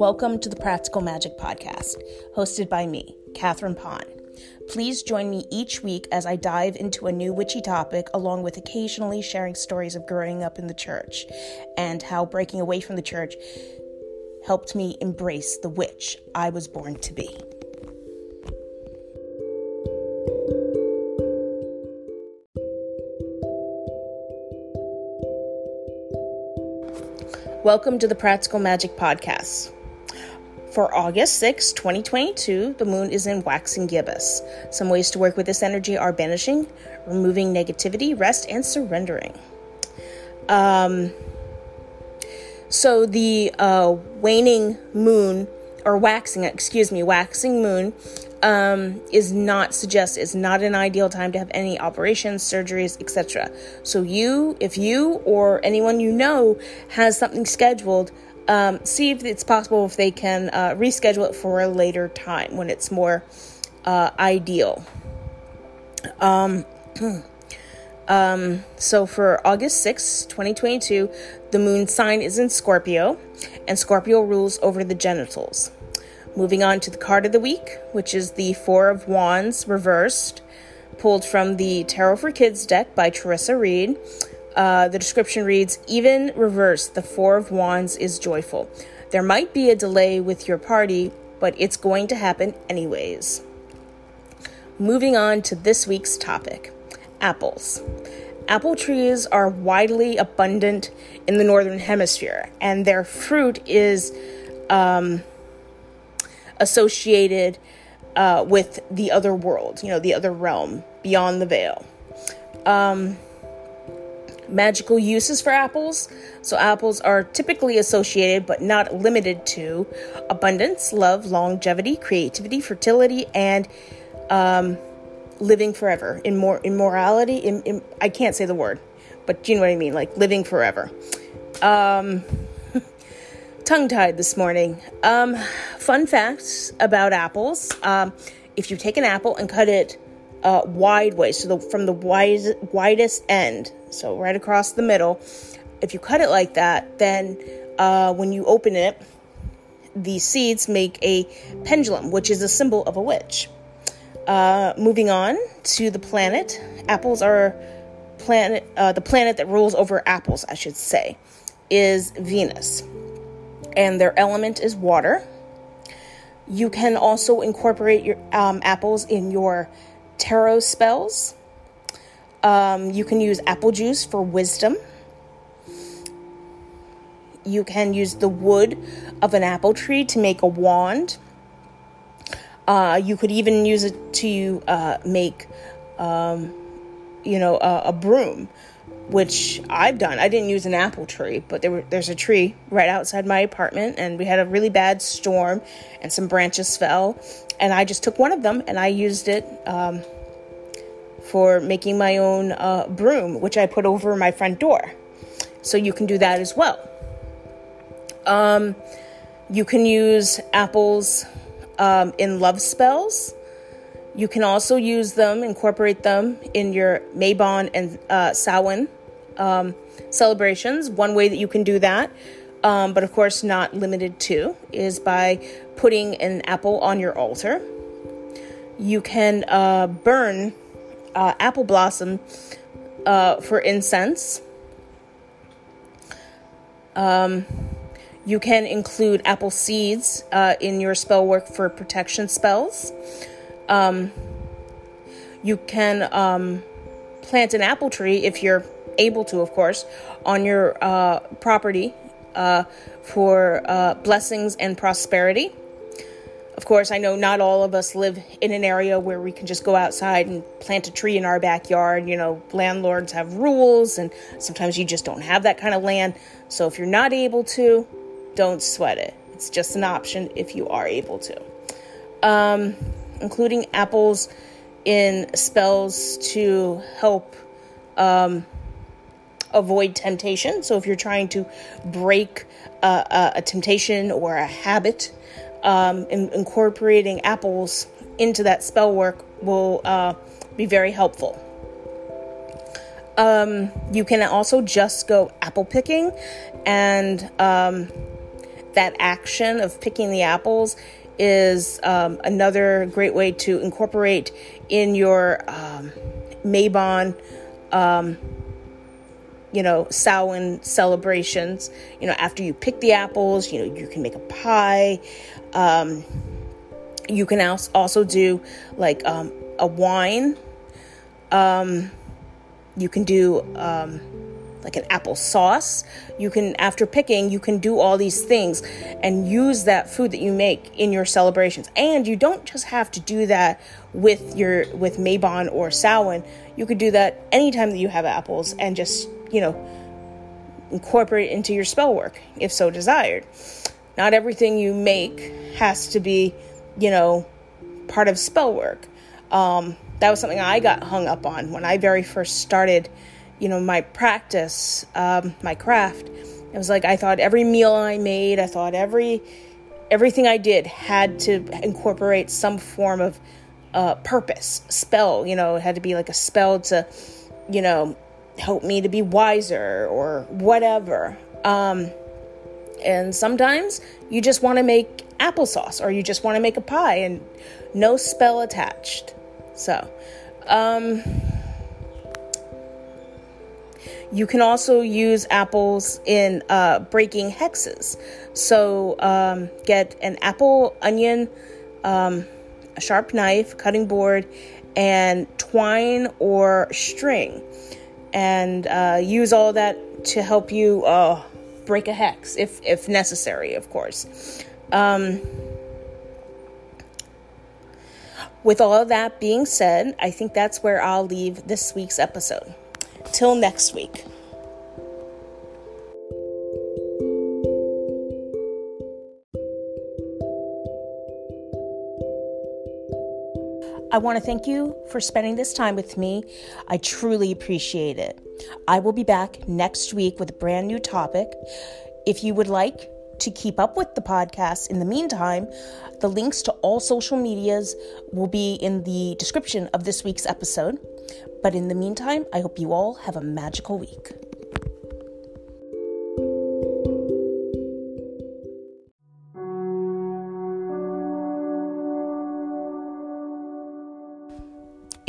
Welcome to the Practical Magic Podcast, hosted by me, Catherine Pond. Please join me each week as I dive into a new witchy topic, along with occasionally sharing stories of growing up in the church and how breaking away from the church helped me embrace the witch I was born to be. Welcome to the Practical Magic Podcast. For August 6, 2022, the moon is in waxing gibbous. Some ways to work with this energy are banishing, removing negativity, rest, and surrendering. Um, so the uh, waning moon, or waxing, excuse me, waxing moon um, is not suggest is not an ideal time to have any operations, surgeries, etc. So you, if you or anyone you know has something scheduled, um, see if it's possible if they can uh, reschedule it for a later time when it's more uh, ideal. Um, um, so for August 6, 2022, the moon sign is in Scorpio, and Scorpio rules over the genitals. Moving on to the card of the week, which is the Four of Wands reversed, pulled from the Tarot for Kids deck by Theresa Reed. Uh, the description reads Even reversed, the Four of Wands is joyful. There might be a delay with your party, but it's going to happen anyways. Moving on to this week's topic apples. Apple trees are widely abundant in the Northern Hemisphere, and their fruit is. Um, associated uh, with the other world, you know, the other realm beyond the veil. Um, magical uses for apples. So, apples are typically associated but not limited to abundance, love, longevity, creativity, fertility, and um, living forever. In more immorality, in, in, I can't say the word, but you know what I mean, like living forever. Um, tongue tied this morning. Um, fun facts about apples. Um, if you take an apple and cut it uh, wide way, so the, from the wide, widest end, so right across the middle, if you cut it like that, then uh, when you open it, the seeds make a pendulum, which is a symbol of a witch. Uh, moving on to the planet, apples are planet. Uh, the planet that rules over apples, I should say, is Venus and their element is water. You can also incorporate your um, apples in your tarot spells. Um, you can use apple juice for wisdom. You can use the wood of an apple tree to make a wand. Uh, you could even use it to uh, make, um, you know, a, a broom which I've done. I didn't use an apple tree, but there were, there's a tree right outside my apartment, and we had a really bad storm, and some branches fell, and I just took one of them and I used it um, for making my own uh, broom, which I put over my front door. So you can do that as well. Um, you can use apples um, in love spells. You can also use them, incorporate them in your Mabon and uh, Samhain um, celebrations. One way that you can do that, um, but of course not limited to, is by putting an apple on your altar. You can uh, burn uh, apple blossom uh, for incense. Um, you can include apple seeds uh, in your spell work for protection spells. Um, you can um, plant an apple tree if you're able to, of course, on your uh, property uh, for uh, blessings and prosperity. Of course, I know not all of us live in an area where we can just go outside and plant a tree in our backyard. You know, landlords have rules, and sometimes you just don't have that kind of land. So if you're not able to, don't sweat it. It's just an option if you are able to. Um, including apples in spells to help um, avoid temptation. So if you're trying to break a, a temptation or a habit, um, in, incorporating apples into that spell work will uh, be very helpful. Um, you can also just go apple picking and um, that action of picking the apples is um, another great way to incorporate in your um, Mabon, um, you know, Samhain celebrations. You know, after you pick the apples, you know, you can make a pie. Um, you can also do like um, a wine. Um, you can do um, like an apple sauce. You can, after picking, you can do all these things and use that food that you make in your celebrations. And you don't just have to do that with your with Mabon or Samhain. You could do that anytime that you have apples and just you know incorporate into your spell work if so desired. Not everything you make has to be you know part of spell work. Um, that was something I got hung up on when I very first started you know, my practice, um, my craft. It was like I thought every meal I made, I thought every everything I did had to incorporate some form of uh, purpose, spell. You know, it had to be like a spell to, you know, help me to be wiser or whatever. Um, and sometimes you just want to make applesauce or you just want to make a pie and no spell attached. So, um, you can also use apples in uh, breaking hexes. So um, get an apple, onion, um, a sharp knife, cutting board, and twine or string, and uh, use all that to help you uh, break a hex if if necessary, of course. Um, with all that being said, I think that's where I'll leave this week's episode. Till next week. Want to thank you for spending this time with me. I truly appreciate it. I will be back next week with a brand new topic. If you would like to keep up with the podcast in the meantime, the links to all social medias will be in the description of this week's episode. But in the meantime, I hope you all have a magical week.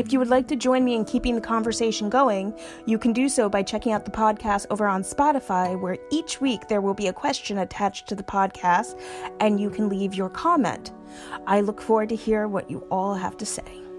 If you would like to join me in keeping the conversation going, you can do so by checking out the podcast over on Spotify, where each week there will be a question attached to the podcast and you can leave your comment. I look forward to hear what you all have to say.